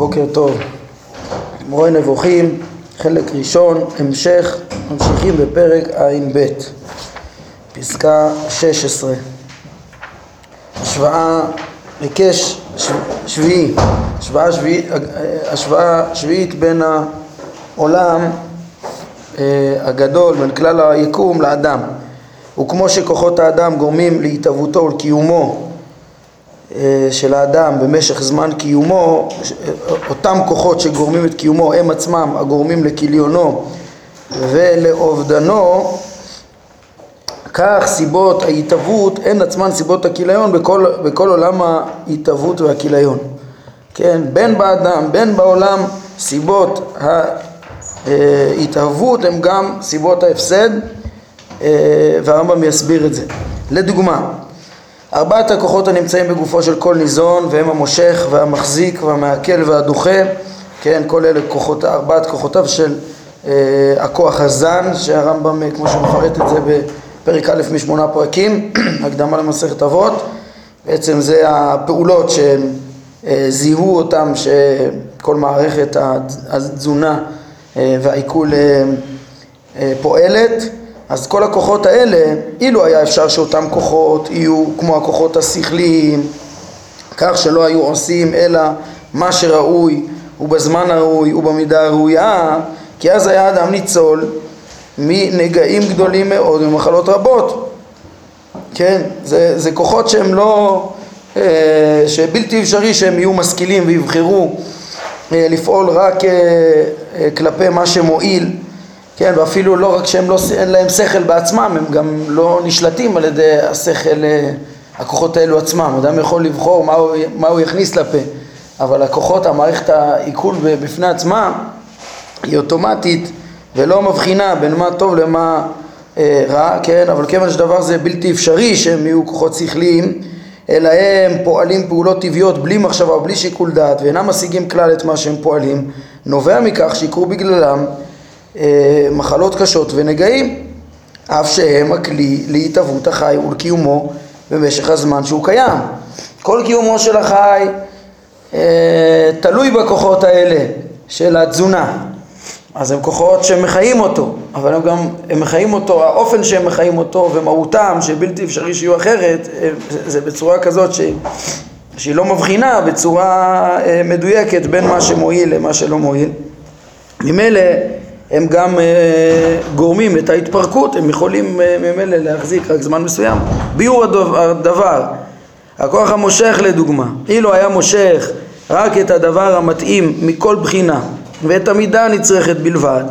בוקר טוב. מורה נבוכים, חלק ראשון, המשך, ממשיכים בפרק ע"ב, פסקה 16. השוואה, היקש שביעי, השוואה, שביעי, השוואה שביעית בין העולם אה, הגדול, בין כלל היקום לאדם. וכמו שכוחות האדם גורמים להתהוותו ולקיומו של האדם במשך זמן קיומו, אותם כוחות שגורמים את קיומו הם עצמם הגורמים לכיליונו ולאובדנו, כך סיבות ההתהוות הן עצמן סיבות הכיליון בכל, בכל עולם ההתהוות והכיליון. כן, בין באדם, בין בעולם, סיבות ההתהוות הן גם סיבות ההפסד, אה, והרמב"ם יסביר את זה. לדוגמה, ארבעת הכוחות הנמצאים בגופו של כל ניזון והם המושך והמחזיק והמעכל והדוחה. כן, כל אלה כוחות, ארבעת כוחותיו של אה, הכוח הזן שהרמב"ם כמו שהוא מפרט את זה בפרק א' משמונה פרקים הקדמה למסכת אבות. בעצם זה הפעולות שהם אה, זיהו אותם שכל מערכת התזונה אה, והעיכול אה, אה, פועלת אז כל הכוחות האלה, אילו היה אפשר שאותם כוחות יהיו כמו הכוחות השכליים, כך שלא היו עושים אלא מה שראוי ובזמן הראוי ובמידה הראויה, כי אז היה אדם ניצול מנגעים גדולים מאוד ומחלות רבות. כן, זה, זה כוחות שהם לא, אה, שבלתי אפשרי שהם יהיו משכילים ויבחרו אה, לפעול רק אה, כלפי מה שמועיל כן, ואפילו לא רק שהם לא, אין להם שכל בעצמם, הם גם לא נשלטים על ידי השכל, אה, הכוחות האלו עצמם. אדם יכול לבחור מה הוא, מה הוא יכניס לפה, אבל הכוחות, המערכת העיכול בפני עצמה היא אוטומטית ולא מבחינה בין מה טוב למה אה, רע, כן, אבל כיוון שדבר זה בלתי אפשרי שהם יהיו כוחות שכליים, אלא הם פועלים פעולות טבעיות בלי מחשבה ובלי שיקול דעת ואינם משיגים כלל את מה שהם פועלים, נובע מכך שיקרו בגללם מחלות קשות ונגעים, אף שהם הכלי להתהוות החי ולקיומו במשך הזמן שהוא קיים. כל קיומו של החי אה, תלוי בכוחות האלה של התזונה. אז הם כוחות שמחיים אותו, אבל הם גם, הם מחיים אותו, האופן שהם מחיים אותו ומהותם שבלתי אפשרי שיהיו אחרת, אה, זה בצורה כזאת ש, שהיא לא מבחינה בצורה מדויקת בין מה שמועיל למה שלא מועיל. ממילא הם גם uh, גורמים את ההתפרקות, הם יכולים uh, ממילא להחזיק רק זמן מסוים. ביור הדבר, הכוח המושך לדוגמה, אילו היה מושך רק את הדבר המתאים מכל בחינה ואת המידה הנצרכת בלבד,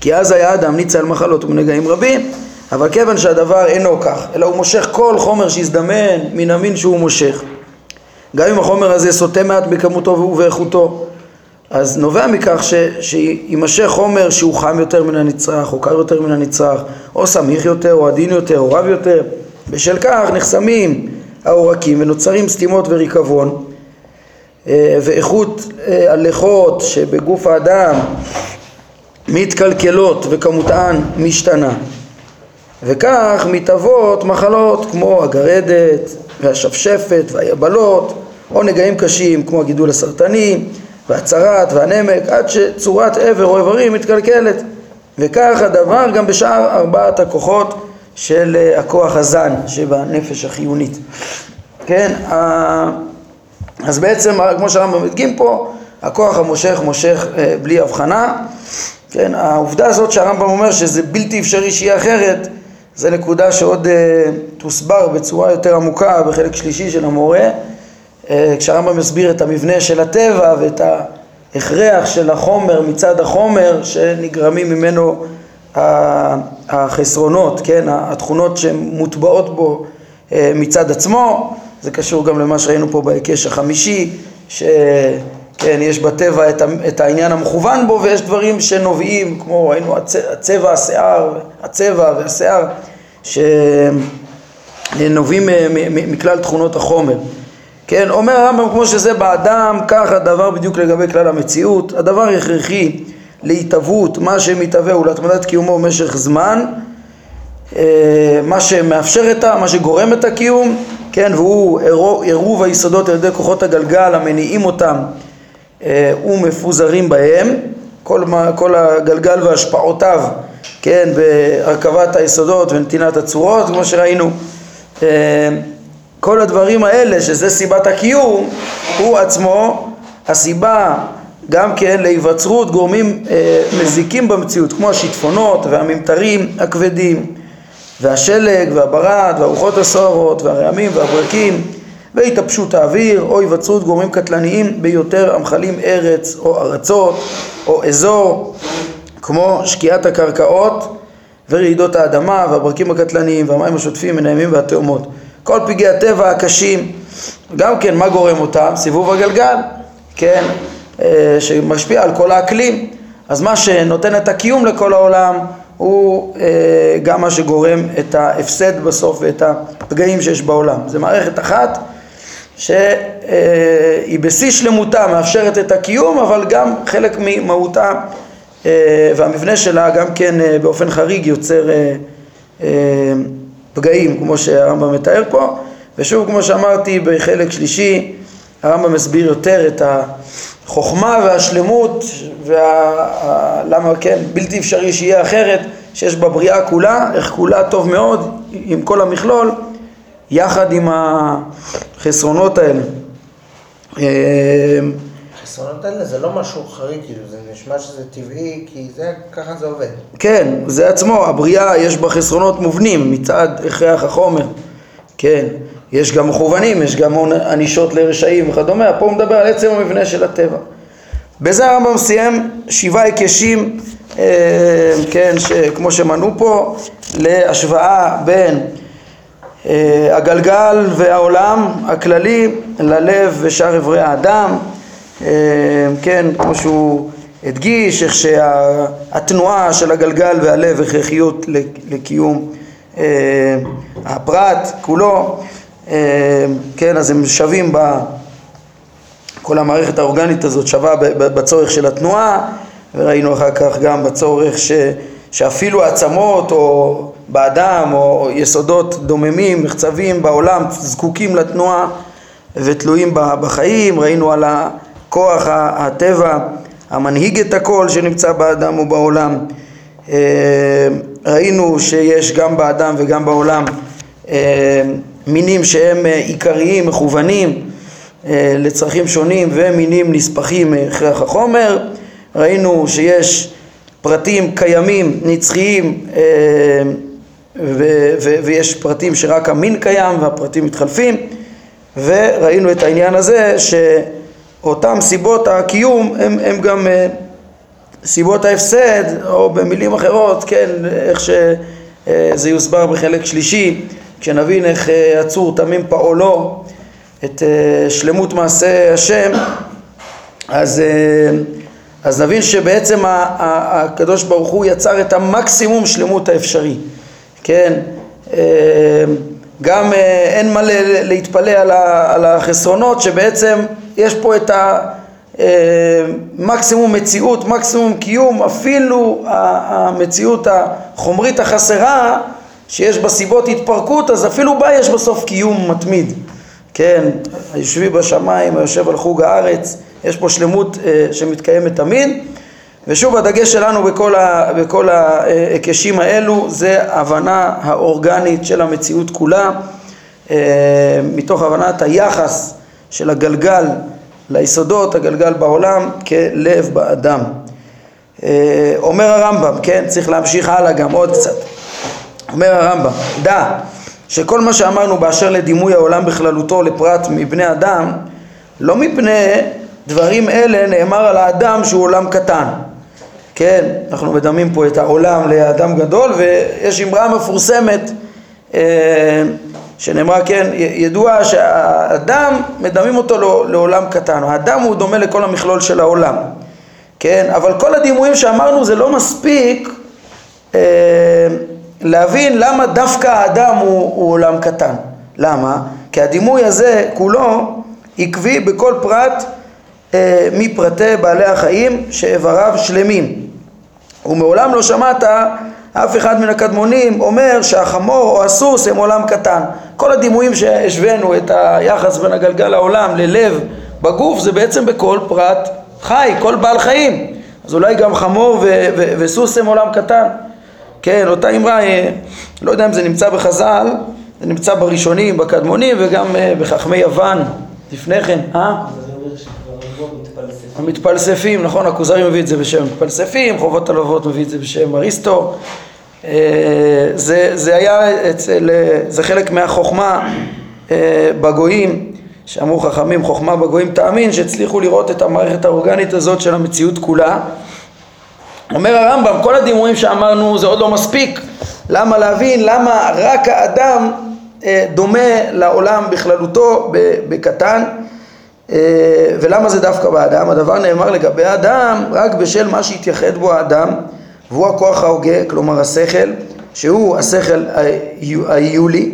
כי אז היה אדם ניצל מחלות ומנגעים רבים, אבל כיוון שהדבר אינו כך, אלא הוא מושך כל חומר שהזדמן מן המין שהוא מושך, גם אם החומר הזה סוטה מעט בכמותו ובאיכותו אז נובע מכך ש, שיימשך חומר שהוא חם יותר מן הנצרך, או קר יותר מן הנצרך, או סמיך יותר, או עדין יותר, או רב יותר. בשל כך נחסמים העורקים ונוצרים סתימות וריקבון, אה, ואיכות אה, הלכות שבגוף האדם מתקלקלות וכמותן משתנה. וכך מתהוות מחלות כמו הגרדת והשפשפת והיבלות, או נגעים קשים כמו הגידול הסרטני, והצרת והנמק עד שצורת עבר או איברים מתקלקלת. וכך הדבר גם בשאר ארבעת הכוחות של אה, הכוח הזן שבנפש החיונית. כן, אז בעצם כמו שהרמב"ם מדגים פה הכוח המושך מושך אה, בלי הבחנה. כן, העובדה הזאת שהרמב"ם אומר שזה בלתי אפשרי שיהיה אחרת זה נקודה שעוד תוסבר בצורה יותר עמוקה בחלק שלישי של המורה. אה, כשהרמב"ם מסביר את המבנה של הטבע ואת ההכרח של החומר מצד החומר שנגרמים ממנו החסרונות, כן, התכונות שמוטבעות בו אה, מצד עצמו, זה קשור גם למה שראינו פה בהיקש החמישי, שכן, יש בטבע את, העניין המכוון בו ויש דברים שנובעים, כמו ראינו הצבע, השיער, הצבע והשיער, שנובעים מכלל תכונות החומר. כן, אומר הרמב"ם כמו שזה באדם, כך הדבר בדיוק לגבי כלל המציאות, הדבר הכרחי להתהוות, מה שמתהווה הוא להתמדת קיומו במשך זמן, אה, מה שמאפשר את ה... מה שגורם את הקיום, כן, והוא עירוב היסודות על ידי כוחות הגלגל המניעים אותם אה, ומפוזרים בהם, כל, כל הגלגל והשפעותיו, כן, בהרכבת היסודות ונתינת הצורות, כמו שראינו, אה, כל הדברים האלה, שזה סיבת הקיום, הוא עצמו הסיבה גם כן להיווצרות גורמים אה, מזיקים במציאות, כמו השיטפונות והממטרים הכבדים והשלג והברד והרוחות הסוערות והרעמים והברקים והתאפשות האוויר או היווצרות גורמים קטלניים ביותר המכלים ארץ או ארצות או אזור כמו שקיעת הקרקעות ורעידות האדמה והברקים הקטלניים והמים השוטפים, הנעימים והתאומות. כל פגעי הטבע הקשים, גם כן מה גורם אותם? סיבוב הגלגל, כן, אה, שמשפיע על כל האקלים. אז מה שנותן את הקיום לכל העולם הוא אה, גם מה שגורם את ההפסד בסוף ואת הפגעים שיש בעולם. זה מערכת אחת שהיא בשיא שלמותה מאפשרת את הקיום, אבל גם חלק ממהותה אה, והמבנה שלה גם כן באופן חריג יוצר פגעים, כמו שהרמב"ם מתאר פה. ושוב, כמו שאמרתי, בחלק שלישי הרמב"ם מסביר יותר את החוכמה והשלמות ולמה כן בלתי אפשרי שיהיה אחרת שיש בבריאה כולה, איך כולה טוב מאוד עם כל המכלול יחד עם החסרונות האלה. החסרונות האלה זה לא משהו חריג, כאילו זה נשמע שזה טבעי, כי זה, ככה זה עובד. כן, זה עצמו, הבריאה יש בה חסרונות מובנים מצד הכרח החומר, כן. יש גם מכוונים, יש גם ענישות לרשעים וכדומה, פה הוא מדבר על עצם המבנה של הטבע. בזה הרמב"ם סיים שבעה היקשים, אה, כן, כמו שמנו פה, להשוואה בין אה, הגלגל והעולם הכללי ללב ושאר אברי האדם, כן, כמו שהוא הדגיש, איך שהתנועה של הגלגל והלב הכרחיות לקיום הפרט כולו. אה, כן, אז הם שווים ב... כל המערכת האורגנית הזאת שווה בצורך של התנועה, וראינו אחר כך גם בצורך ש... שאפילו עצמות או באדם או יסודות דוממים, מחצבים בעולם זקוקים לתנועה ותלויים בחיים, ראינו על הכוח הטבע המנהיג את הכל שנמצא באדם ובעולם, אה, ראינו שיש גם באדם וגם בעולם אה, מינים שהם אה, עיקריים, מכוונים לצרכים שונים ומינים נספחים מהכרח החומר. ראינו שיש פרטים קיימים, נצחיים, אה, ויש פרטים שרק המין קיים והפרטים מתחלפים, וראינו את העניין הזה שאותם סיבות הקיום הם, הם גם סיבות ההפסד, או במילים אחרות, כן, איך שזה יוסבר בחלק שלישי, כשנבין איך אה, עצור תמים פעולו את אה, שלמות מעשה השם אז, אה, אז נבין שבעצם הקדוש ברוך הוא יצר את המקסימום שלמות האפשרי כן גם אין מה להתפלא על החסרונות שבעצם יש פה את המקסימום מציאות, מקסימום קיום, אפילו המציאות החומרית החסרה שיש בה סיבות התפרקות, אז אפילו בה יש בסוף קיום מתמיד. כן, היושבי בשמיים, היושב על חוג הארץ, יש פה שלמות אה, שמתקיימת תמיד. ושוב הדגש שלנו בכל, ה, בכל ההיקשים האלו זה הבנה האורגנית של המציאות כולה, אה, מתוך הבנת היחס של הגלגל ליסודות, הגלגל בעולם, כלב באדם. אה, אומר הרמב"ם, כן, צריך להמשיך הלאה גם עוד קצת. אומר הרמב"ם, דע שכל מה שאמרנו באשר לדימוי העולם בכללותו לפרט מבני אדם, לא מפני דברים אלה נאמר על האדם שהוא עולם קטן. כן, אנחנו מדמים פה את העולם לאדם גדול, ויש אמרה מפורסמת אה, שנאמרה, כן, ידוע שהאדם, מדמים אותו לעולם קטן. האדם הוא דומה לכל המכלול של העולם. כן, אבל כל הדימויים שאמרנו זה לא מספיק אה, להבין למה דווקא האדם הוא, הוא עולם קטן. למה? כי הדימוי הזה כולו עקבי בכל פרט אה, מפרטי בעלי החיים שאיבריו שלמים. ומעולם לא שמעת אף אחד מן הקדמונים אומר שהחמור או הסוס הם עולם קטן. כל הדימויים שהשווינו את היחס בין הגלגל העולם ללב בגוף זה בעצם בכל פרט חי, כל בעל חיים. אז אולי גם חמור ו- ו- וסוס הם עולם קטן. כן, אותה אמרה, אה, לא יודע אם זה נמצא בחז"ל, זה נמצא בראשונים, בקדמונים וגם אה, בחכמי יוון לפני כן, אה? המתפלספים, נכון, הכוזרי מביא את זה בשם המתפלספים, חובות הלבבות מביא את זה בשם אריסטו. אה, זה, זה היה אצל, זה חלק מהחוכמה בגויים, שאמרו חכמים, חוכמה בגויים תאמין, שהצליחו לראות את המערכת האורגנית הזאת של המציאות כולה. אומר הרמב"ם, כל הדימויים שאמרנו זה עוד לא מספיק. למה להבין? למה רק האדם אה, דומה לעולם בכללותו בקטן, אה, ולמה זה דווקא באדם? הדבר נאמר לגבי האדם רק בשל מה שהתייחד בו האדם, והוא הכוח ההוגה, כלומר השכל, שהוא השכל היולי,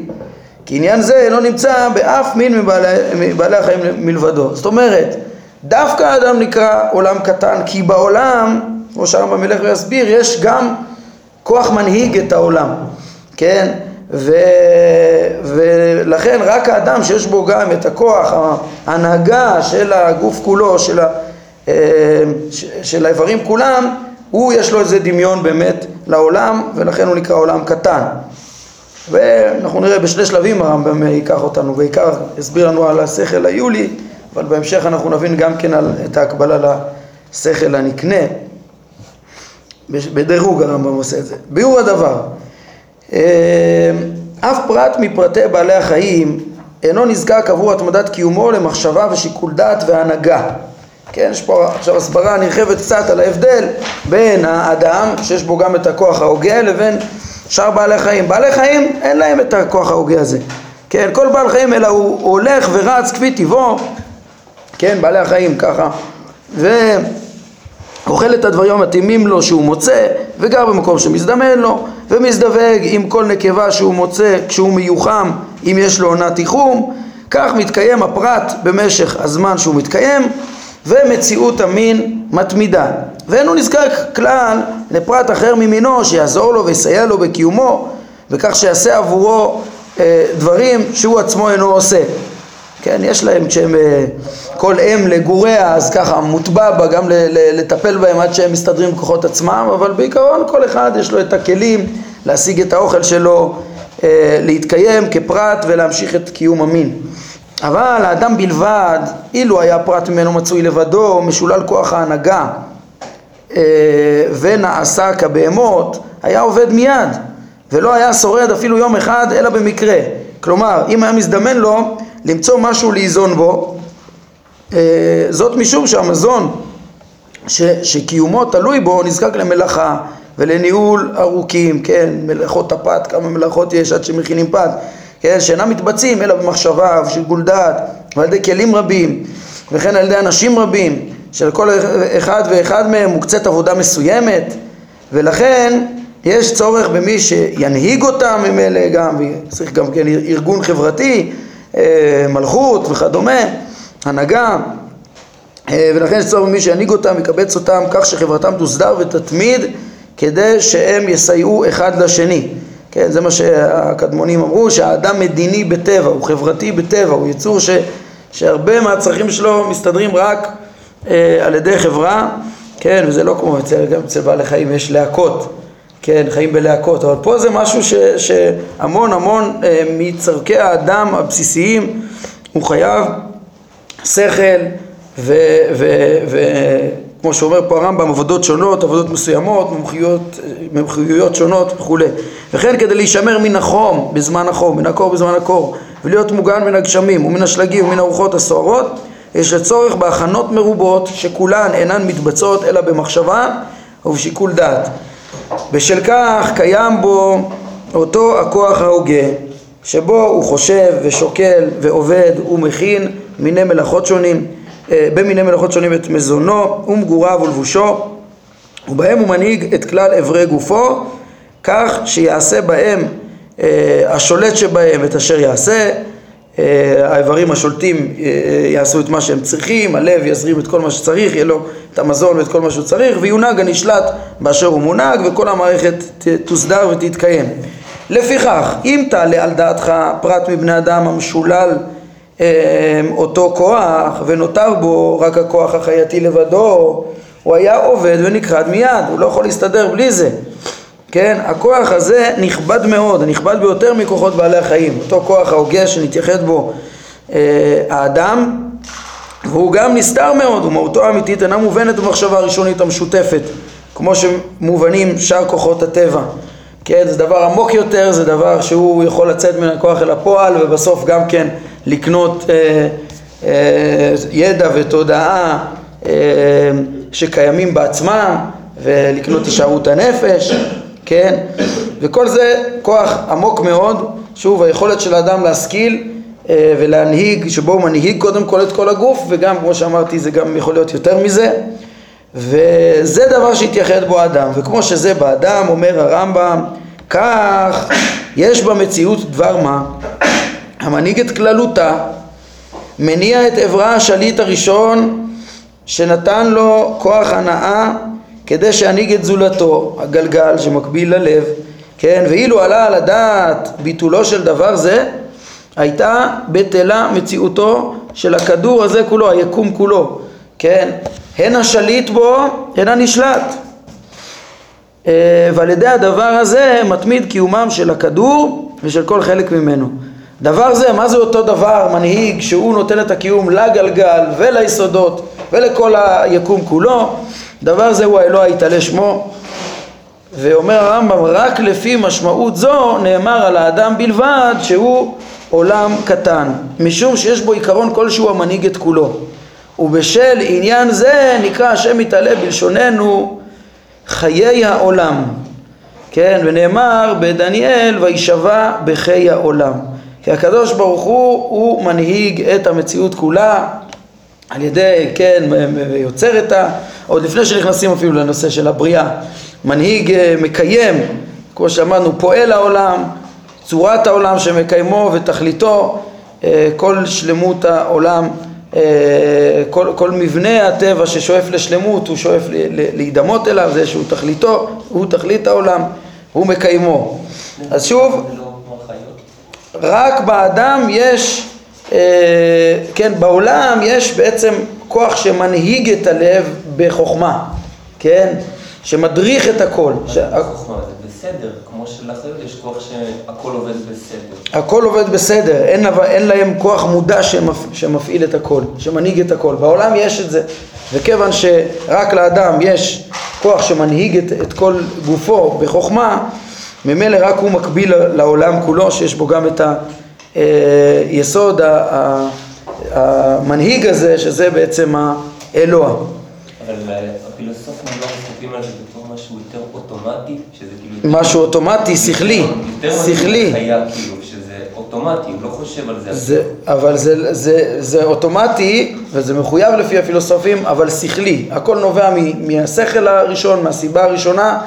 כי עניין זה לא נמצא באף מין מבעלי, מבעלי החיים מלבדו. זאת אומרת, דווקא האדם נקרא עולם קטן, כי בעולם כמו שהרמב"ם ילך ויסביר, יש גם כוח מנהיג את העולם, כן? ו... ולכן רק האדם שיש בו גם את הכוח, ההנהגה של הגוף כולו, של, ה... אה, של האיברים כולם, הוא יש לו איזה דמיון באמת לעולם, ולכן הוא נקרא עולם קטן. ואנחנו נראה בשני שלבים הרמב"ם ייקח אותנו, בעיקר יסביר לנו על השכל היולי, אבל בהמשך אנחנו נבין גם כן על, את ההקבלה לשכל הנקנה. בדירוג הרמב"ם עושה את זה. ביאור הדבר, אף פרט מפרטי בעלי החיים אינו נזקק עבור התמדת קיומו למחשבה ושיקול דעת והנהגה. כן, יש פה עכשיו הסברה נרחבת קצת על ההבדל בין האדם, שיש בו גם את הכוח ההוגה, לבין שאר בעלי חיים. בעלי חיים אין להם את הכוח ההוגה הזה. כן, כל בעל חיים אלא הוא, הולך ורץ כפי טבעו, כן, בעלי החיים ככה. ו... אוכל את הדברים המתאימים לו שהוא מוצא וגר במקום שמזדמן לו ומזדווג עם כל נקבה שהוא מוצא כשהוא מיוחם אם יש לו עונת תיחום כך מתקיים הפרט במשך הזמן שהוא מתקיים ומציאות המין מתמידה. ואין הוא נזקק כלל לפרט אחר ממינו שיעזור לו ויסייע לו בקיומו וכך שיעשה עבורו אה, דברים שהוא עצמו אינו עושה. כן, יש להם, כשהם, אה, כל אם לגוריה, אז ככה מוטבע בה גם לטפל בהם עד שהם מסתדרים בכוחות עצמם, אבל בעיקרון כל אחד יש לו את הכלים להשיג את האוכל שלו, אה, להתקיים כפרט ולהמשיך את קיום המין. אבל האדם בלבד, אילו היה פרט ממנו מצוי לבדו, משולל כוח ההנהגה אה, ונעשה כבהמות, היה עובד מיד, ולא היה שורד אפילו יום אחד אלא במקרה. כלומר, אם היה מזדמן לו למצוא משהו לאיזון בו, זאת משום שהמזון ש, שקיומו תלוי בו נזקק למלאכה ולניהול ארוכים, כן, מלאכות הפת, כמה מלאכות יש עד שמכינים פת, כן, שאינם מתבצעים אלא במחשבה ושיקול דעת ועל ידי כלים רבים וכן על ידי אנשים רבים שלכל אחד ואחד מהם מוקצת עבודה מסוימת ולכן יש צורך במי שינהיג אותם ממילא גם, וצריך גם כן ארגון חברתי אה, מלכות וכדומה, הנהגה, אה, ולכן יש צורך במי שינהיג אותם, יקבץ אותם כך שחברתם תוסדר ותתמיד כדי שהם יסייעו אחד לשני. כן, זה מה שהקדמונים אמרו, שהאדם מדיני בטבע, הוא חברתי בטבע, הוא יצור ש, שהרבה מהצרכים שלו מסתדרים רק אה, על ידי חברה, כן, וזה לא כמו אצל, גם אצל בעלי חיים יש להקות. כן, חיים בלהקות, אבל פה זה משהו ש, שהמון המון אה, מצורכי האדם הבסיסיים הוא חייב שכל וכמו שאומר פה הרמב"ם, עבודות שונות, עבודות מסוימות, מומחיויות, מומחיויות שונות וכולי. וכן כדי להישמר מן החום בזמן החום, מן הקור בזמן הקור, ולהיות מוגן מן הגשמים ומן השלגים ומן הרוחות הסוערות, יש לצורך בהכנות מרובות שכולן אינן מתבצעות אלא במחשבה ובשיקול דעת. בשל כך קיים בו אותו הכוח ההוגה שבו הוא חושב ושוקל ועובד ומכין מיני מלאכות שונים אה, במיני מלאכות שונים את מזונו ומגוריו ולבושו ובהם הוא מנהיג את כלל אברי גופו כך שיעשה בהם אה, השולט שבהם את אשר יעשה אה, האיברים השולטים יעשו את מה שהם צריכים, הלב יזרים את כל מה שצריך, יהיה לו את המזון ואת כל מה שהוא צריך, ויונהג הנשלט באשר הוא מונהג, וכל המערכת תוסדר ותתקיים. לפיכך, אם תעלה על דעתך פרט מבני אדם המשולל אותו כוח ונותר בו רק הכוח החייתי לבדו, הוא היה עובד ונכחד מיד, הוא לא יכול להסתדר בלי זה. כן, הכוח הזה נכבד מאוד, נכבד ביותר מכוחות בעלי החיים, אותו כוח ההוגה שנתייחד בו אה, האדם, והוא גם נסתר מאוד, ומהותו האמיתית אינה מובנת במחשבה הראשונית המשותפת, כמו שמובנים שאר כוחות הטבע. כן, זה דבר עמוק יותר, זה דבר שהוא יכול לצאת מן הכוח אל הפועל, ובסוף גם כן לקנות אה, אה, ידע ותודעה אה, שקיימים בעצמם, ולקנות הישארות הנפש. כן? וכל זה כוח עמוק מאוד, שוב היכולת של האדם להשכיל אה, ולהנהיג, שבו הוא מנהיג קודם כל את כל הגוף, וגם כמו שאמרתי זה גם יכול להיות יותר מזה, וזה דבר שהתייחד בו האדם, וכמו שזה באדם, אומר הרמב"ם, כך יש במציאות דבר מה, המנהיג את כללותה, מניע את אברה השליט הראשון שנתן לו כוח הנאה כדי שינהיג את זולתו, הגלגל שמקביל ללב, כן, ואילו עלה על הדעת ביטולו של דבר זה, הייתה בטלה מציאותו של הכדור הזה כולו, היקום כולו, כן, הן השליט בו, הן הנשלט. אה, ועל ידי הדבר הזה מתמיד קיומם של הכדור ושל כל חלק ממנו. דבר זה, מה זה אותו דבר, מנהיג שהוא נותן את הקיום לגלגל וליסודות ולכל היקום כולו, דבר זה הוא האלוה יתעלה שמו ואומר הרמב"ם רק לפי משמעות זו נאמר על האדם בלבד שהוא עולם קטן משום שיש בו עיקרון כלשהו המנהיג את כולו ובשל עניין זה נקרא השם יתעלה בלשוננו חיי העולם. כן ונאמר בדניאל וישבע בחיי העולם כי הקדוש ברוך הוא הוא מנהיג את המציאות כולה על ידי, כן, יוצר את ה... עוד לפני שנכנסים אפילו לנושא של הבריאה, מנהיג אה, מקיים, כמו שאמרנו, פועל העולם, צורת העולם שמקיימו ותכליתו, אה, כל שלמות העולם, כל, כל מבנה הטבע ששואף לשלמות, הוא שואף להידמות אליו, זה שהוא תכליתו, הוא תכלית העולם, הוא מקיימו. אז שוב, רק באדם יש אה, כן, בעולם יש בעצם כוח שמנהיג את הלב בחוכמה, כן? שמדריך את הכל. חוכמה, זה בסדר, כמו שלחיות יש כוח שהכל עובד בסדר. הכל עובד בסדר, אין, אין להם כוח מודע שמפ... שמפעיל את הכל, שמנהיג את הכל. בעולם יש את זה, וכיוון שרק לאדם יש כוח שמנהיג את, את כל גופו בחוכמה, ממילא רק הוא מקביל לעולם כולו, שיש בו גם את ה... אה, המנהיג הזה, שזה בעצם האלוה. אבל הפילוסופים לא מסתכלים על זה משהו יותר אוטומטי, שזה כאילו... משהו אוטומטי, שכלי, שכלי. חיה כאילו, שזה אוטומטי, הוא לא חושב על זה. זה אבל זה, זה, זה אוטומטי, וזה מחויב לפי הפילוסופים, אבל שכלי. הכל נובע מהשכל הראשון, מהסיבה הראשונה,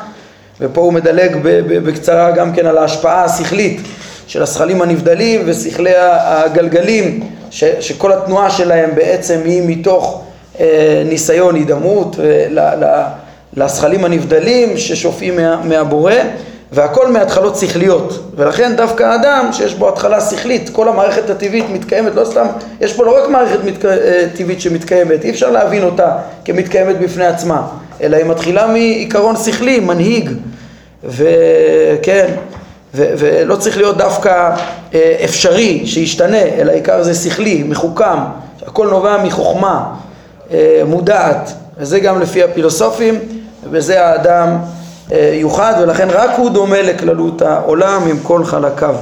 ופה הוא מדלג בקצרה גם כן על ההשפעה השכלית. של השכלים הנבדלים ושכלי הגלגלים, ש, שכל התנועה שלהם בעצם היא מתוך אה, ניסיון הידמות לשכלים הנבדלים ששופעים מה, מהבורא והכל מהתחלות שכליות. ולכן דווקא האדם שיש בו התחלה שכלית כל המערכת הטבעית מתקיימת לא סתם יש פה לא רק מערכת מתק... אה, טבעית שמתקיימת אי אפשר להבין אותה כמתקיימת בפני עצמה אלא היא מתחילה מעיקרון שכלי מנהיג. וכן ולא צריך להיות דווקא אה, אפשרי שישתנה, אלא העיקר זה שכלי, מחוכם, הכל נובע מחוכמה אה, מודעת, וזה גם לפי הפילוסופים, ובזה האדם אה, יוחד, ולכן רק הוא דומה לכללות העולם עם כל חלקיו.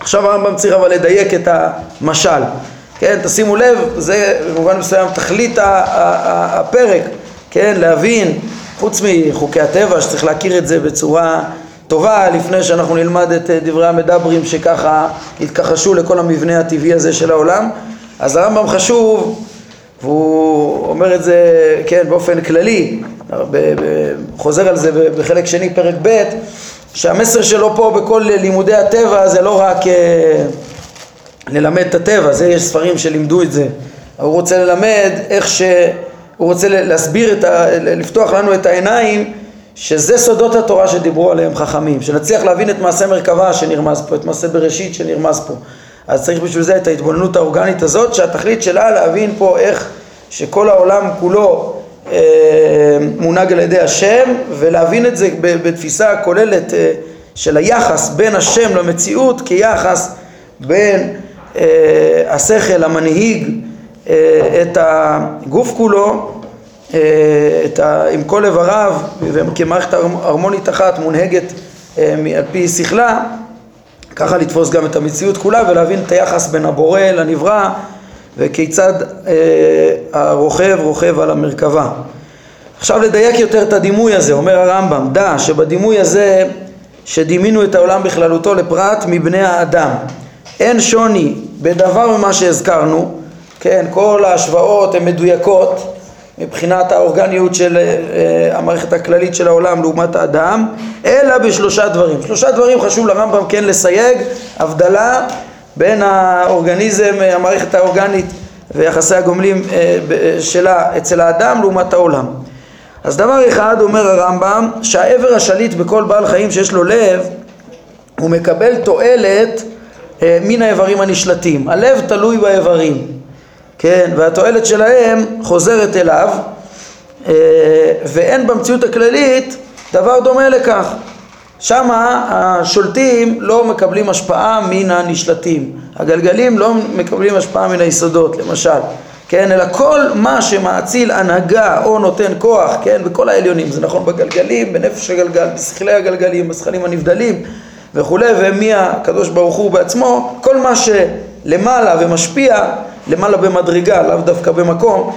עכשיו הרמב"ם צריך אבל לדייק את המשל, כן, תשימו לב, זה במובן מסוים תכלית הפרק, כן, להבין, חוץ מחוקי הטבע שצריך להכיר את זה בצורה טובה לפני שאנחנו נלמד את אה, דברי המדברים שככה התכחשו לכל המבנה הטבעי הזה של העולם אז הרמב"ם חשוב והוא אומר את זה כן באופן כללי חוזר על זה בחלק שני פרק ב' שהמסר שלו פה בכל לימודי הטבע זה לא רק אה, ללמד את הטבע, זה יש ספרים שלימדו את זה הוא רוצה ללמד איך ש... הוא רוצה להסביר, את ה... לפתוח לנו את העיניים שזה סודות התורה שדיברו עליהם חכמים, שנצליח להבין את מעשה מרכבה שנרמז פה, את מעשה בראשית שנרמז פה. אז צריך בשביל זה את ההתבוננות האורגנית הזאת, שהתכלית שלה להבין פה איך שכל העולם כולו מונהג על ידי השם, ולהבין את זה בתפיסה כוללת אה, של היחס בין השם למציאות כיחס בין אה, השכל המנהיג אה, את הגוף כולו, אה, את ה, עם כל איבריו וכמערכת הרמונית אחת מונהגת אה, על פי שכלה, ככה לתפוס גם את המציאות כולה ולהבין את היחס בין הבורא לנברא וכיצד אה, הרוכב רוכב על המרכבה. עכשיו לדייק יותר את הדימוי הזה, אומר הרמב"ם, דע שבדימוי הזה שדימינו את העולם בכללותו לפרט מבני האדם. אין שוני בדבר ממה שהזכרנו, כן, כל ההשוואות הן מדויקות מבחינת האורגניות של uh, המערכת הכללית של העולם לעומת האדם, אלא בשלושה דברים. שלושה דברים חשוב לרמב"ם כן לסייג, הבדלה בין האורגניזם, המערכת האורגנית ויחסי הגומלים uh, שלה אצל האדם לעומת העולם. אז דבר אחד אומר הרמב"ם שהעבר השליט בכל בעל חיים שיש לו לב הוא מקבל תועלת אה, מן האיברים הנשלטים. הלב תלוי באיברים, כן, והתועלת שלהם חוזרת אליו אה, ואין במציאות הכללית דבר דומה לכך. שמה השולטים לא מקבלים השפעה מן הנשלטים, הגלגלים לא מקבלים השפעה מן היסודות למשל, כן, אלא כל מה שמאציל הנהגה או נותן כוח, כן, בכל העליונים, זה נכון בגלגלים, בנפש הגלגל, בשכלי הגלגלים, בשכלים הנבדלים וכולי, ומי הקדוש ברוך הוא בעצמו, כל מה שלמעלה ומשפיע, למעלה במדרגה, לאו דווקא במקום,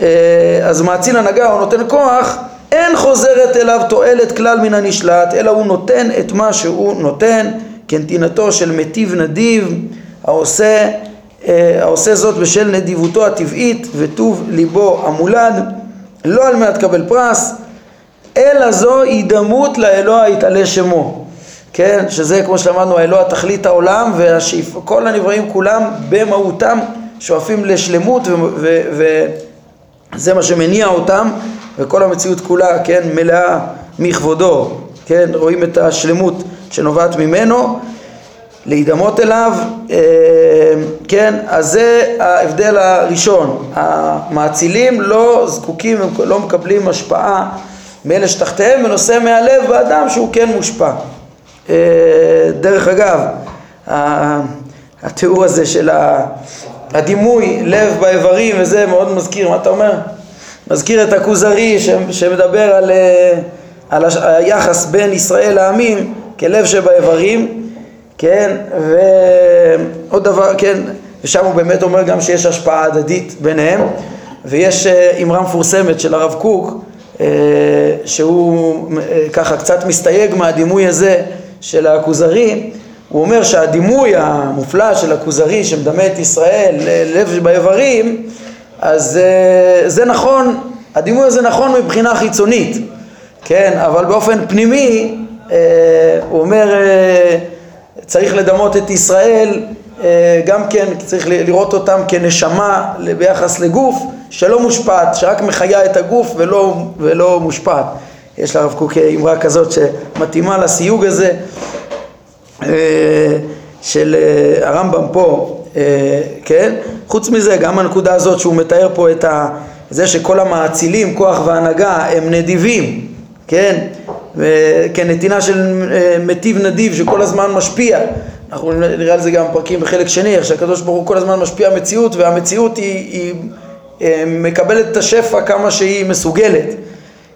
אה, אז מאציל הנהגה או נותן כוח, אין חוזרת אליו תועלת כלל מן הנשלט, אלא הוא נותן את מה שהוא נותן, כנתינתו של מטיב נדיב, העושה אה, העושה זאת בשל נדיבותו הטבעית וטוב ליבו המולד, לא על מנת לקבל פרס, אלא זו הידמות לאלוה יתעלה שמו. כן, שזה כמו שלמדנו, האלוה תכלית העולם וכל הנבראים כולם במהותם שואפים לשלמות וזה מה שמניע אותם וכל המציאות כולה, כן, מלאה מכבודו, כן, רואים את השלמות שנובעת ממנו להידמות אליו, אה, כן, אז זה ההבדל הראשון, המאצילים לא זקוקים, לא מקבלים השפעה מאלה שתחתיהם ונושא מהלב באדם שהוא כן מושפע. אה, דרך אגב, התיאור הזה של הדימוי לב באיברים וזה מאוד מזכיר, מה אתה אומר? מזכיר את הכוזרי שמדבר על, אה, על היחס בין ישראל לעמים כלב שבאיברים כן, ועוד דבר, כן, ושם הוא באמת אומר גם שיש השפעה הדדית ביניהם, ויש אה, אמרה מפורסמת של הרב קוק, אה, שהוא ככה קצת מסתייג מהדימוי הזה של הכוזרי, הוא אומר שהדימוי המופלא של הכוזרי שמדמה את ישראל ללב באיברים, אז זה נכון, הדימוי הזה נכון מבחינה חיצונית, כן, אבל באופן פנימי, הוא אומר צריך לדמות את ישראל, אה, גם כן צריך לראות אותם כנשמה ביחס לגוף שלא מושפעת, שרק מחיה את הגוף ולא, ולא מושפעת. יש לרב קוק אמרה כזאת שמתאימה לסיוג הזה אה, של אה, הרמב"ם פה, כן? חוץ מזה, גם הנקודה הזאת שהוא מתאר פה את ה... זה שכל המאצילים, כוח והנהגה, הם נדיבים, כן? וכנתינה של אה, מטיב נדיב שכל הזמן משפיע. אנחנו נראה על זה גם פרקים בחלק שני, איך שהקדוש ברוך הוא כל הזמן משפיע מציאות והמציאות היא, היא, אה, מקבלת את השפע כמה שהיא מסוגלת.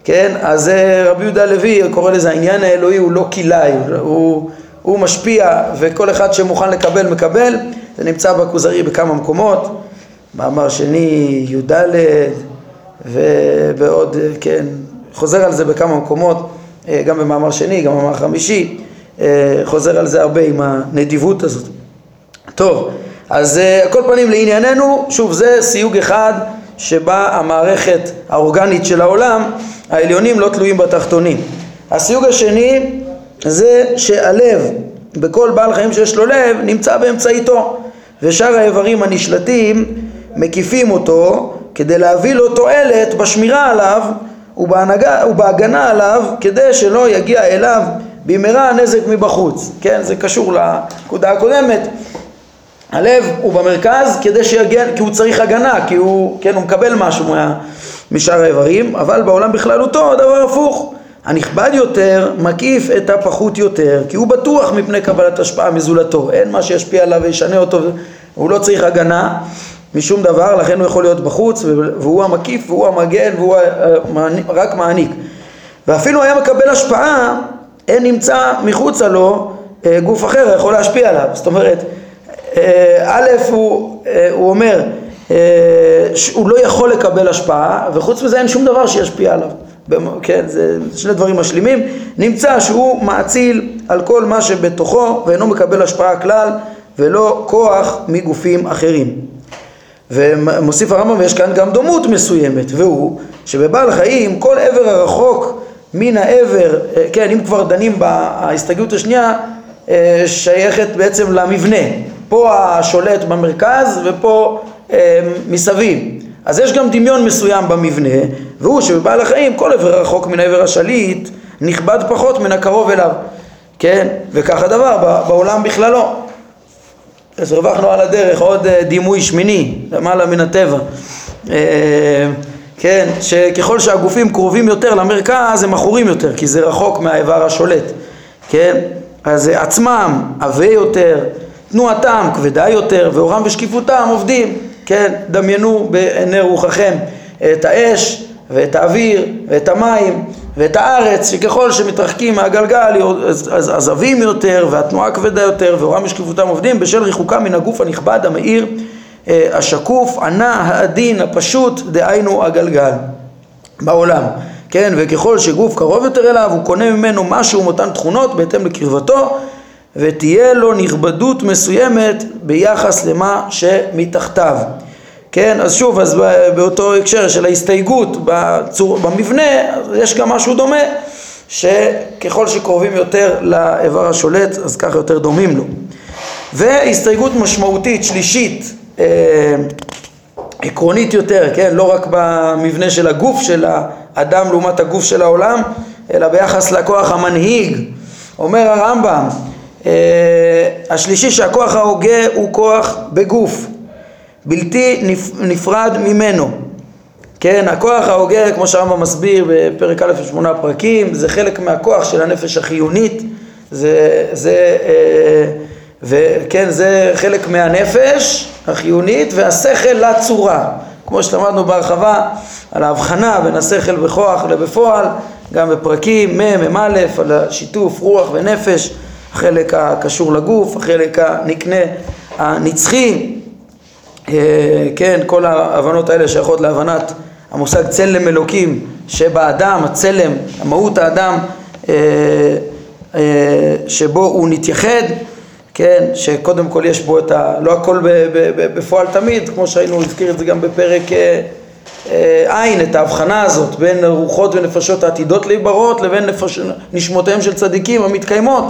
כן? אז אה, רבי יהודה הלוי קורא לזה העניין האלוהי הוא לא כלאי, הוא, הוא משפיע וכל אחד שמוכן לקבל מקבל, זה נמצא בכוזרי בכמה מקומות, מאמר שני י"ד ובעוד, כן, חוזר על זה בכמה מקומות אה, גם במאמר שני, גם במאמר חמישי, אה, חוזר על זה הרבה עם הנדיבות הזאת. טוב, אז אה, כל פנים לענייננו, שוב זה סיוג אחד שבה המערכת האורגנית של העולם, העליונים לא תלויים בתחתונים. הסיוג השני זה שהלב בכל בעל חיים שיש לו לב נמצא באמצעיתו ושאר האיברים הנשלטים מקיפים אותו כדי להביא לו תועלת בשמירה עליו ובהנהגה, ובהגנה עליו כדי שלא יגיע אליו במהרה הנזק מבחוץ, כן? זה קשור לנקודה הקודמת הלב הוא במרכז כדי שיגן, כי הוא צריך הגנה, כי הוא, כן, הוא מקבל משהו משאר האיברים, אבל בעולם בכללותו הדבר הפוך. הנכבד יותר מקיף את הפחות יותר, כי הוא בטוח מפני קבלת השפעה מזולתו, אין מה שישפיע עליו וישנה אותו, הוא לא צריך הגנה משום דבר, לכן הוא יכול להיות בחוץ, והוא המקיף והוא המגן והוא רק מעניק. ואפילו היה מקבל השפעה, אין נמצא מחוצה לו אה, גוף אחר יכול להשפיע עליו. זאת אומרת, אה, א', הוא, אה, הוא אומר, הוא לא יכול לקבל השפעה, וחוץ מזה אין שום דבר שישפיע עליו. כן, זה שני דברים משלימים. נמצא שהוא מאציל על כל מה שבתוכו ואינו מקבל השפעה כלל ולא כוח מגופים אחרים. ומוסיף הרמב"ם, ויש כאן גם דומות מסוימת, והוא שבבעל חיים כל עבר הרחוק מן העבר, אה, כן, אם כבר דנים בהסתייגות השנייה, אה, שייכת בעצם למבנה. פה השולט במרכז ופה אה, מסביב. אז יש גם דמיון מסוים במבנה, והוא שבבעל החיים כל עבר רחוק מן העבר השליט נכבד פחות מן הקרוב אליו, כן? וכך הדבר בעולם בכללו. אז הרווחנו על הדרך עוד דימוי שמיני, למעלה מן הטבע. כן, שככל שהגופים קרובים יותר למרכז הם עכורים יותר, כי זה רחוק מהאיבר השולט, כן? אז עצמם עבה יותר, תנועתם כבדה יותר, ואורם ושקיפותם עובדים, כן? דמיינו בעיני רוחכם את האש ואת האוויר ואת המים ואת הארץ, שככל שמתרחקים מהגלגל אז, עבים יותר והתנועה כבדה יותר ואורם ושקיפותם עובדים בשל ריחוקם מן הגוף הנכבד המאיר אה, השקוף, ענה, העדין, הפשוט, דהיינו הגלגל בעולם, כן, וככל שגוף קרוב יותר אליו הוא קונה ממנו משהו מאותן תכונות בהתאם לקרבתו ותהיה לו נכבדות מסוימת ביחס למה שמתחתיו. כן, אז שוב, אז באותו הקשר של ההסתייגות בצור, במבנה, יש גם משהו דומה, שככל שקרובים יותר לאיבר השולט, אז ככה יותר דומים לו. והסתייגות משמעותית שלישית אה, עקרונית יותר, כן? לא רק במבנה של הגוף של האדם לעומת הגוף של העולם, אלא ביחס לכוח המנהיג. אומר הרמב"ם, השלישי שהכוח ההוגה הוא כוח בגוף, בלתי נפרד ממנו. כן, הכוח ההוגה, כמו שהרמב"ם מסביר בפרק א' שמונה פרקים, זה חלק מהכוח של הנפש החיונית, זה, זה אה, וכן, זה חלק מהנפש החיונית והשכל לצורה. כמו שלמדנו בהרחבה על ההבחנה בין השכל בכוח לבפועל, גם בפרקים מ', מ"א, על השיתוף רוח ונפש, החלק הקשור לגוף, החלק הנקנה הנצחי, אה, כן, כל ההבנות האלה שייכות להבנת המושג צלם אלוקים שבאדם, הצלם, המהות האדם אה, אה, שבו הוא נתייחד כן, שקודם כל יש בו את ה... לא הכל בפועל תמיד, כמו שהיינו, הזכיר את זה גם בפרק עין, את ההבחנה הזאת בין רוחות ונפשות העתידות להיברות לבין נפש, נשמותיהם של צדיקים המתקיימות.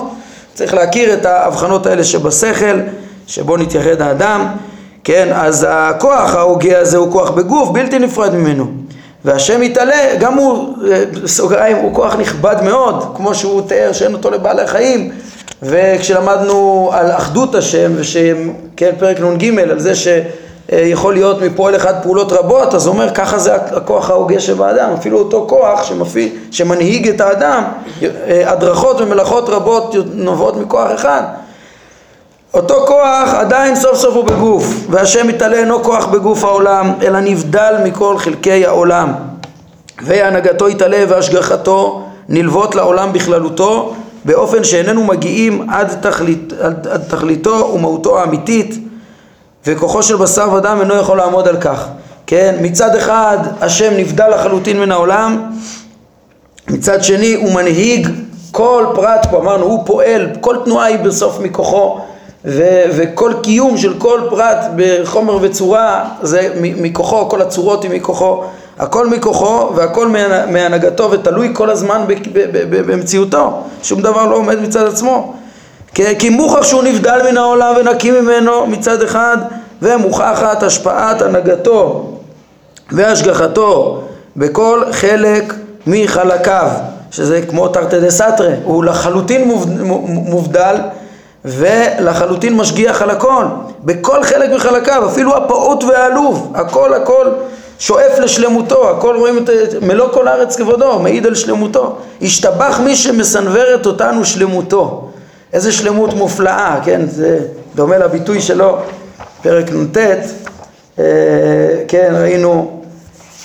צריך להכיר את ההבחנות האלה שבשכל, שבו נתייחד האדם, כן, אז הכוח ההוגה הזה הוא כוח בגוף, בלתי נפרד ממנו. והשם יתעלה, גם הוא, אה, בסוגריים, הוא כוח נכבד מאוד, כמו שהוא תיאר שאין אותו לבעלי חיים, וכשלמדנו על אחדות השם, ושם, כן, פרק נ"ג, על זה שיכול להיות מפועל אחד פעולות רבות, אז הוא אומר ככה זה הכוח ההוגה שבאדם, אפילו אותו כוח שמפעיל, שמנהיג את האדם, הדרכות ומלאכות רבות נובעות מכוח אחד. אותו כוח עדיין סוף סוף הוא בגוף, והשם מתעלה אינו כוח בגוף העולם, אלא נבדל מכל חלקי העולם. והנהגתו יתעלה והשגחתו נלוות לעולם בכללותו, באופן שאיננו מגיעים עד, תכלית, עד, עד תכליתו ומהותו האמיתית וכוחו של בשר ודם אינו יכול לעמוד על כך. כן? מצד אחד השם נבדל לחלוטין מן העולם מצד שני הוא מנהיג כל פרט פה אמרנו הוא פועל כל תנועה היא בסוף מכוחו ו- וכל קיום של כל פרט בחומר וצורה זה מכוחו כל הצורות היא מכוחו הכל מכוחו והכל מהנהגתו ותלוי כל הזמן במציאותו, שום דבר לא עומד מצד עצמו. כי מוכח שהוא נבדל מן העולם ונקי ממנו מצד אחד, ומוכחת השפעת הנהגתו והשגחתו בכל חלק מחלקיו, שזה כמו תרתי דה סתרי, הוא לחלוטין מובדל ולחלוטין משגיח על הכל, בכל חלק מחלקיו, אפילו הפעוט והעלוב, הכל הכל שואף לשלמותו, הכל רואים את מלוא כל הארץ כבודו, מעיד על שלמותו. השתבח מי שמסנוורת אותנו שלמותו. איזה שלמות מופלאה, כן, זה דומה לביטוי שלו, פרק נ"ט, אה, כן, ראינו,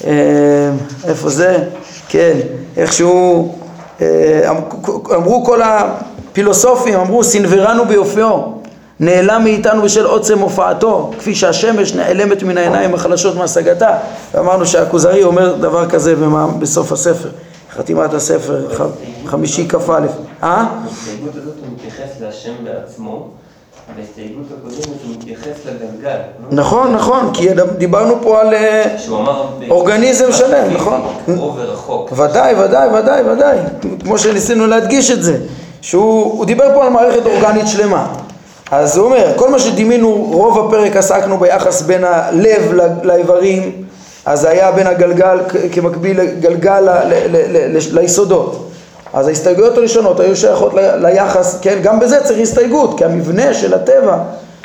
אה, איפה זה? כן, איכשהו, אה, אמרו כל הפילוסופים, אמרו סנוורנו ביופיו, נעלם מאיתנו בשל עוצם הופעתו, כפי שהשמש נעלמת מן העיניים החלשות מהשגתה. ואמרנו שהכוזרי אומר דבר כזה בסוף הספר, חתימת הספר, חמישי כ"א. אה? בהסתייגות הזאת הוא מתייחס להשם בעצמו. בהסתייגות הקודמת הוא מתייחס לגלגל. לא? נכון, נכון, כי דיברנו פה על אה, אורגניזם שלם, נכון? קרוב ורחוק. ודאי, ודאי, ודאי, ודאי, כמו שניסינו להדגיש את זה, שהוא דיבר פה על מערכת אורגנית שלמה. אז הוא אומר, כל מה שדימינו, רוב הפרק עסקנו ביחס בין הלב לאיברים, אז זה היה בין הגלגל כמקביל לגלגל ליסודות. אז ההסתייגויות הראשונות היו שייכות ליחס, כן, גם בזה צריך הסתייגות, כי המבנה של הטבע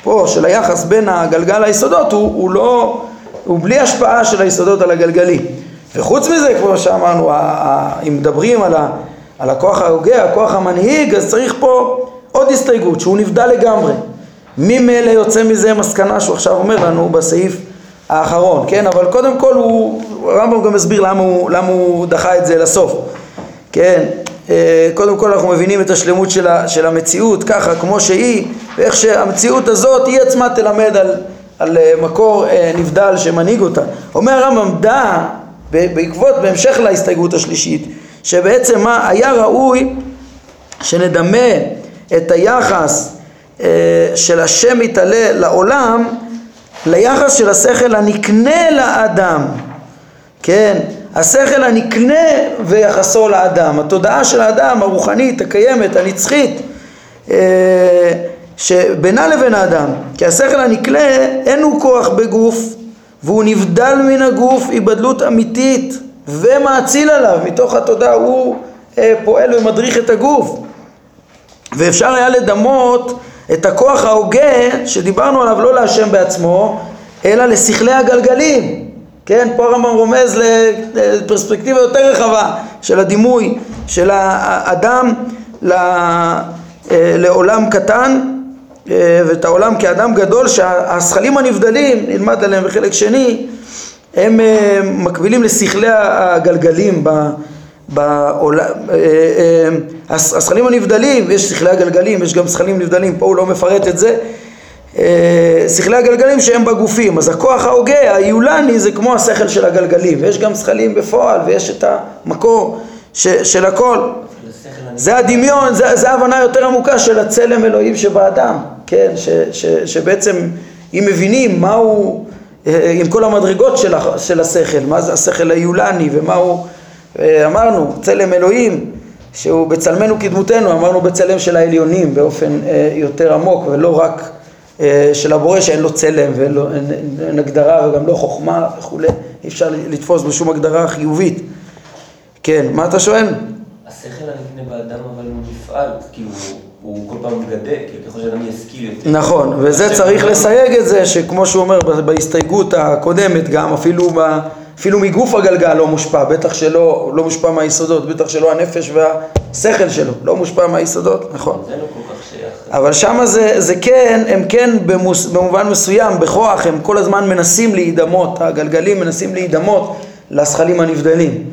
פה, של היחס בין הגלגל ליסודות, הוא, הוא לא, הוא בלי השפעה של היסודות על הגלגלים. וחוץ מזה, כמו שאמרנו, אם מדברים על, ה, על הכוח ההוגה, הכוח המנהיג, אז צריך פה עוד הסתייגות, שהוא נבדל לגמרי. ממילא יוצא מזה מסקנה שהוא עכשיו אומר לנו בסעיף האחרון, כן? אבל קודם כל הוא, הרמב"ם גם מסביר למה הוא, למה הוא דחה את זה לסוף, כן? אה, קודם כל אנחנו מבינים את השלמות של, ה, של המציאות ככה כמו שהיא ואיך שהמציאות הזאת היא עצמה תלמד על, על אה, מקור אה, נבדל שמנהיג אותה. אומר הרמב"ם דע בעקבות, בהמשך להסתייגות השלישית שבעצם מה היה ראוי שנדמה את היחס של השם מתעלה לעולם ליחס של השכל הנקנה לאדם, כן? השכל הנקנה ויחסו לאדם, התודעה של האדם הרוחנית, הקיימת, הנצחית, אה, שבינה לבין האדם, כי השכל הנקלה אין הוא כוח בגוף והוא נבדל מן הגוף היבדלות אמיתית ומאציל עליו, מתוך התודעה הוא אה, פועל ומדריך את הגוף. ואפשר היה לדמות את הכוח ההוגה שדיברנו עליו לא להשם בעצמו אלא לשכלי הגלגלים כן, פה הרמב"ם רומז לפרספקטיבה יותר רחבה של הדימוי של האדם אה, לעולם קטן אה, ואת העולם כאדם גדול שהשכלים הנבדלים, נלמד עליהם בחלק שני, הם אה, מקבילים לשכלי הגלגלים בעולם, השכלים הנבדלים, יש שכלי הגלגלים, יש גם שכלים נבדלים, פה הוא לא מפרט את זה שכלי הגלגלים שהם בגופים, אז הכוח ההוגה, היולני, זה כמו השכל של הגלגלים, ויש גם שכלים בפועל, ויש את המקור ש, של הכל. זה הדמיון, זה, זה ההבנה יותר עמוקה של הצלם אלוהים שבאדם, כן, ש, ש, שבעצם אם מבינים מהו, אה, עם כל המדרגות של, של השכל, מה זה השכל היולני ומהו, אה, אמרנו, צלם אלוהים, שהוא בצלמנו כדמותנו, אמרנו בצלם של העליונים באופן יותר עמוק ולא רק אה, של הבורא שאין לו צלם ואין לו, אין, אין הגדרה וגם לא חוכמה וכולי, אי אפשר לתפוס בשום הגדרה חיובית. כן, מה אתה שואל? השכל הנבנה באדם אבל הוא נפעל, כי הוא, הוא כל פעם מגדל, ככל שאדם ישכיל יותר. נכון, וזה צריך לסייג את זה, שכמו שהוא אומר בהסתייגות הקודמת גם, אפילו, ב, אפילו מגוף הגלגל לא מושפע, בטח שלא לא מושפע מהיסודות, בטח שלא הנפש והשכל שלו, לא מושפע מהיסודות, נכון. זה לא כל. אבל שם זה, זה כן, הם כן במוס, במובן מסוים, בכוח, הם כל הזמן מנסים להידמות, הגלגלים מנסים להידמות לזכלים הנבדלים.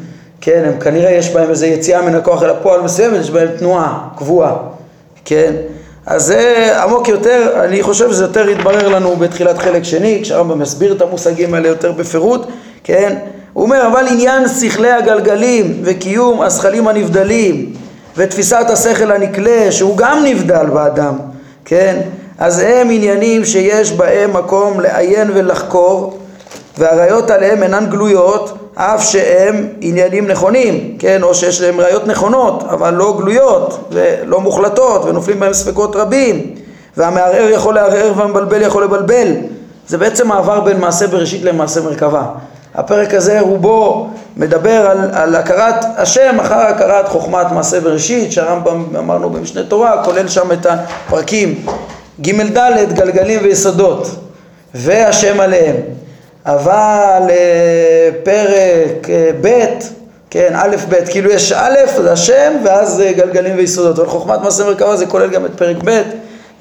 כן, הם כנראה יש בהם איזו יציאה מן הכוח אל הפועל מסוימת, יש בהם תנועה קבועה, כן? אז זה עמוק יותר, אני חושב שזה יותר יתברר לנו בתחילת חלק שני, כשהרמב"ם מסביר את המושגים האלה יותר בפירוט, כן? הוא אומר, אבל עניין שכלי הגלגלים וקיום הזכלים הנבדלים ותפיסת השכל הנקלה שהוא גם נבדל באדם, כן? אז הם עניינים שיש בהם מקום לעיין ולחקור והראיות עליהם אינן גלויות אף שהם עניינים נכונים, כן? או שיש להם ראיות נכונות אבל לא גלויות ולא מוחלטות ונופלים בהם ספקות רבים והמערער יכול לערער והמבלבל יכול לבלבל זה בעצם מעבר בין מעשה בראשית למעשה מרכבה הפרק הזה רובו מדבר על, על הכרת השם אחר הכרת חוכמת מעשה בראשית, שהרמב"ם אמרנו במשנה תורה, כולל שם את הפרקים ג' ד' גלגלים ויסודות והשם עליהם. אבל אה, פרק אה, ב', כן, א' ב', כאילו יש א', זה השם, ואז אה, גלגלים ויסודות. אבל חוכמת מעשה מרכבה זה כולל גם את פרק ב',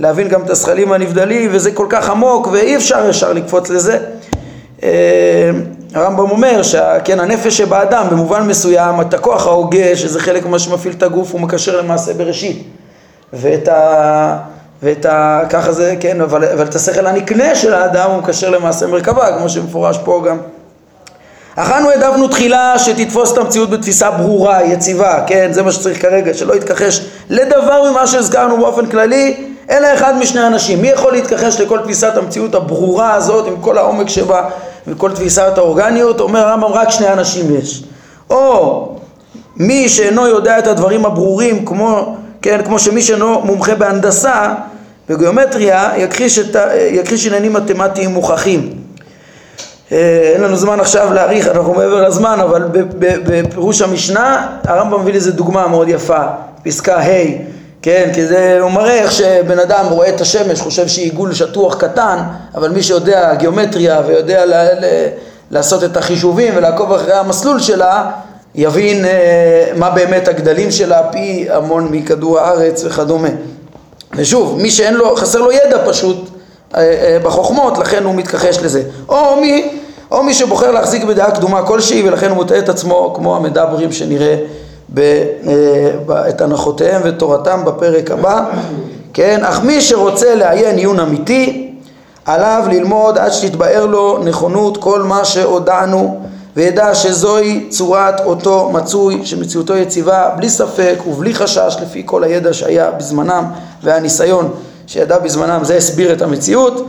להבין גם את הזכלים הנבדלים, וזה כל כך עמוק, ואי אפשר ישר לקפוץ לזה. הרמב"ם אומר שכן, הנפש שבאדם, במובן מסוים, את הכוח ההוגה, שזה חלק ממה שמפעיל את הגוף, הוא מקשר למעשה בראשית. ואת ה... ואת ה... ככה זה, כן, אבל, אבל את השכל הנקנה של האדם הוא מקשר למעשה מרכבה, כמו שמפורש פה גם. אכלנו העדפנו תחילה שתתפוס את המציאות בתפיסה ברורה, יציבה, כן, זה מה שצריך כרגע, שלא יתכחש לדבר ממה שהזכרנו באופן כללי, אלא אחד משני אנשים. מי יכול להתכחש לכל תפיסת המציאות הברורה הזאת, עם כל העומק שבה, וכל תפיסת האורגניות? אומר הרמב"ם, רק שני אנשים יש. או מי שאינו יודע את הדברים הברורים, כמו כן, כמו שמי שאינו מומחה בהנדסה, בגיאומטריה, יכחיש, את, יכחיש עניינים מתמטיים מוכחים. אה, אין לנו זמן עכשיו להאריך, אנחנו מעבר לזמן, אבל בפירוש המשנה הרמב"ם מביא לזה דוגמה מאוד יפה, פסקה ה', כן, כי זה, הוא מראה איך שבן אדם רואה את השמש, חושב שהיא עיגול שטוח קטן, אבל מי שיודע גיאומטריה ויודע ל, ל, לעשות את החישובים ולעקוב אחרי המסלול שלה, יבין אה, מה באמת הגדלים שלה פי המון מכדור הארץ וכדומה. ושוב, מי שאין לו, חסר לו ידע פשוט אה, אה, בחוכמות, לכן הוא מתכחש לזה. או מי, או מי שבוחר להחזיק בדעה קדומה כלשהי ולכן הוא מוטעה את עצמו כמו המדברים שנראה אה, את הנחותיהם ותורתם בפרק הבא. כן, אך מי שרוצה לעיין עיון אמיתי, עליו ללמוד עד שתתבהר לו נכונות כל מה שהודענו וידע שזוהי צורת אותו מצוי שמציאותו יציבה בלי ספק ובלי חשש לפי כל הידע שהיה בזמנם והניסיון שידע בזמנם זה הסביר את המציאות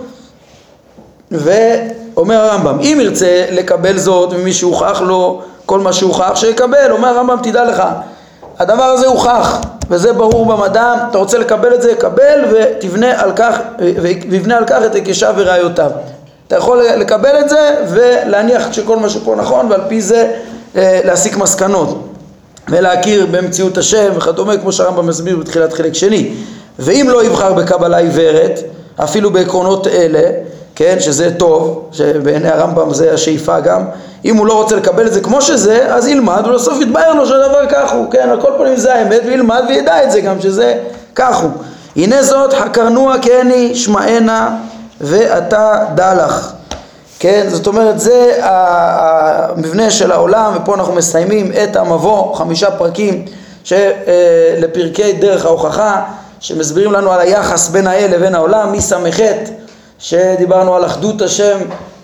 ואומר הרמב"ם אם ירצה לקבל זאת ממי שהוכח לו כל מה שהוכח שיקבל. אומר הרמב"ם תדע לך הדבר הזה הוכח וזה ברור במדע אתה רוצה לקבל את זה קבל ותבנה על כך ויבנה על כך את היקשיו וראיותיו. אתה יכול לקבל את זה ולהניח שכל מה שפה נכון ועל פי זה אה, להסיק מסקנות ולהכיר במציאות השם וכדומה כמו שהרמב"ם מסביר בתחילת חלק שני. ואם לא יבחר בקבלה עיוורת אפילו בעקרונות אלה כן שזה טוב שבעיני הרמב"ם זה השאיפה גם. אם הוא לא רוצה לקבל את זה כמו שזה אז ילמד ולסוף יתבהר לו שהדבר כך הוא. כן על כל פנים זה האמת וילמד וידע את זה גם שזה כך הוא. הנה זאת חקרנוה כני שמענה ואתה לך. כן, זאת אומרת זה המבנה של העולם ופה אנחנו מסיימים את המבוא, חמישה פרקים לפרקי דרך ההוכחה שמסבירים לנו על היחס בין האל לבין העולם, מס"ח שדיברנו על אחדות השם,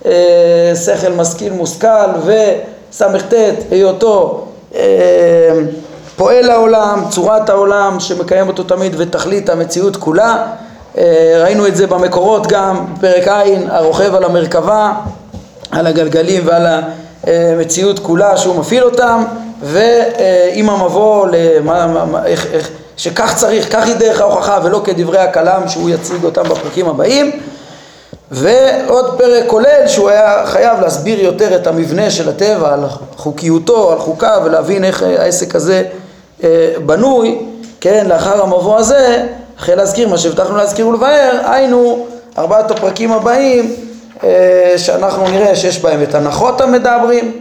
אה, שכל משכיל מושכל וס"ט היותו אה, פועל העולם, צורת העולם שמקיים אותו תמיד ותכלית המציאות כולה אה, ראינו את זה במקורות גם, פרק ע', הרוכב על המרכבה, על הגלגלים ועל המציאות כולה שהוא מפעיל אותם, ועם המבוא למה, איך, איך, שכך צריך, כך היא דרך ההוכחה ולא כדברי הכלם שהוא יציג אותם בפרקים הבאים. ועוד פרק כולל שהוא היה חייב להסביר יותר את המבנה של הטבע, על חוקיותו, על חוקיו, ולהבין איך העסק הזה אה, בנוי, כן, לאחר המבוא הזה אחרי להזכיר מה שהבטחנו להזכיר ולבאר, היינו ארבעת הפרקים הבאים אה, שאנחנו נראה שיש בהם את הנחות המדברים,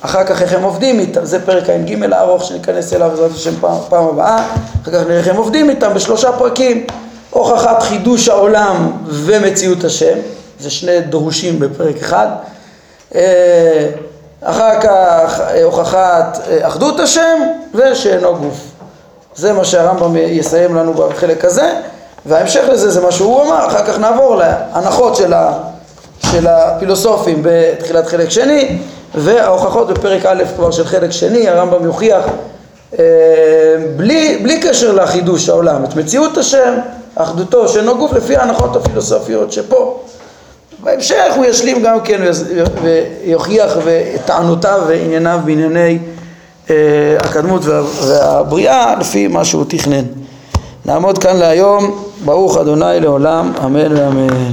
אחר כך איך הם עובדים איתם, זה פרק ע"ג הארוך שניכנס אליו בעזרת השם פעם, פעם הבאה, אחר כך נראה איך הם עובדים איתם בשלושה פרקים, הוכחת חידוש העולם ומציאות השם, זה שני דרושים בפרק אחד, אה, אחר כך אה, הוכחת אחדות השם ושאינו גוף. זה מה שהרמב"ם יסיים לנו בחלק הזה, וההמשך לזה זה מה שהוא אמר, אחר כך נעבור להנחות של, ה, של הפילוסופים בתחילת חלק שני, וההוכחות בפרק א' כבר של חלק שני, הרמב"ם יוכיח אה, בלי, בלי קשר לחידוש העולם, את מציאות השם, אחדותו שאינו גוף לפי ההנחות הפילוסופיות שפה. בהמשך הוא ישלים גם כן ויוכיח את טענותיו וענייניו בענייני אה, הקדמות והבריאה לפי מה שהוא תכנן. נעמוד כאן להיום, ברוך אדוני לעולם, אמן ואמן.